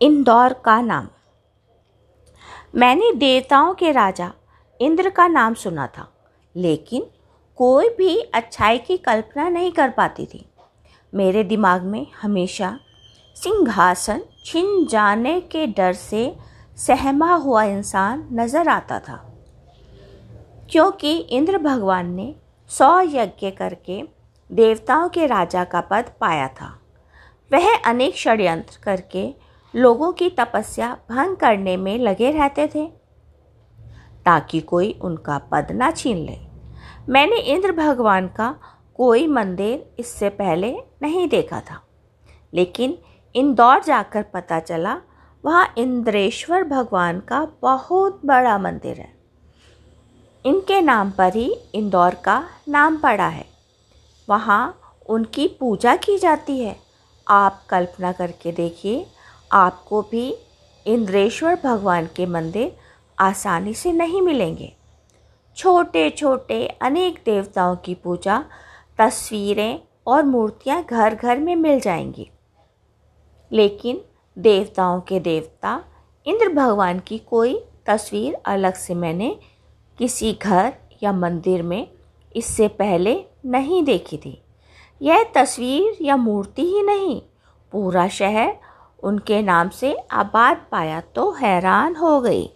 इंदौर का नाम। मैंने देवताओं के राजा इंद्र का नाम सुना था, लेकिन कोई भी अच्छाई की कल्पना नहीं कर पाती थी। मेरे दिमाग में हमेशा सिंहासन छिन जाने के डर से सहमा हुआ इंसान नज़र आता था, क्योंकि इंद्र भगवान ने सौ यज्ञ करके देवताओं के राजा का पद पाया था। वह अनेक षड्यंत्र करके लोगों की तपस्या भंग करने में लगे रहते थे, ताकि कोई उनका पद ना छीन ले। मैंने इंद्र भगवान का कोई मंदिर इससे पहले नहीं देखा था, लेकिन इंदौर जाकर पता चला, वहाँ इंद्रेश्वर भगवान का बहुत बड़ा मंदिर है। इनके नाम पर ही इंदौर का नाम पड़ा है। वहाँ उनकी पूजा की जाती है। आप कल्पना करके देखिए आपको भी इंद्रेश्वर भगवान के मंदिर आसानी से नहीं मिलेंगे। छोटे छोटे अनेक देवताओं की पूजा, तस्वीरें और मूर्तियाँ घर घर में मिल जाएँगी। लेकिन देवताओं के देवता, इंद्र भगवान की कोई तस्वीर अलग से मैंने किसी घर या मंदिर में इससे पहले नहीं देखी थी। यह तस्वीर या मूर्ति ही नहीं, पूरा शहर उनके नाम से आबाद पाया तो हैरान हो गई।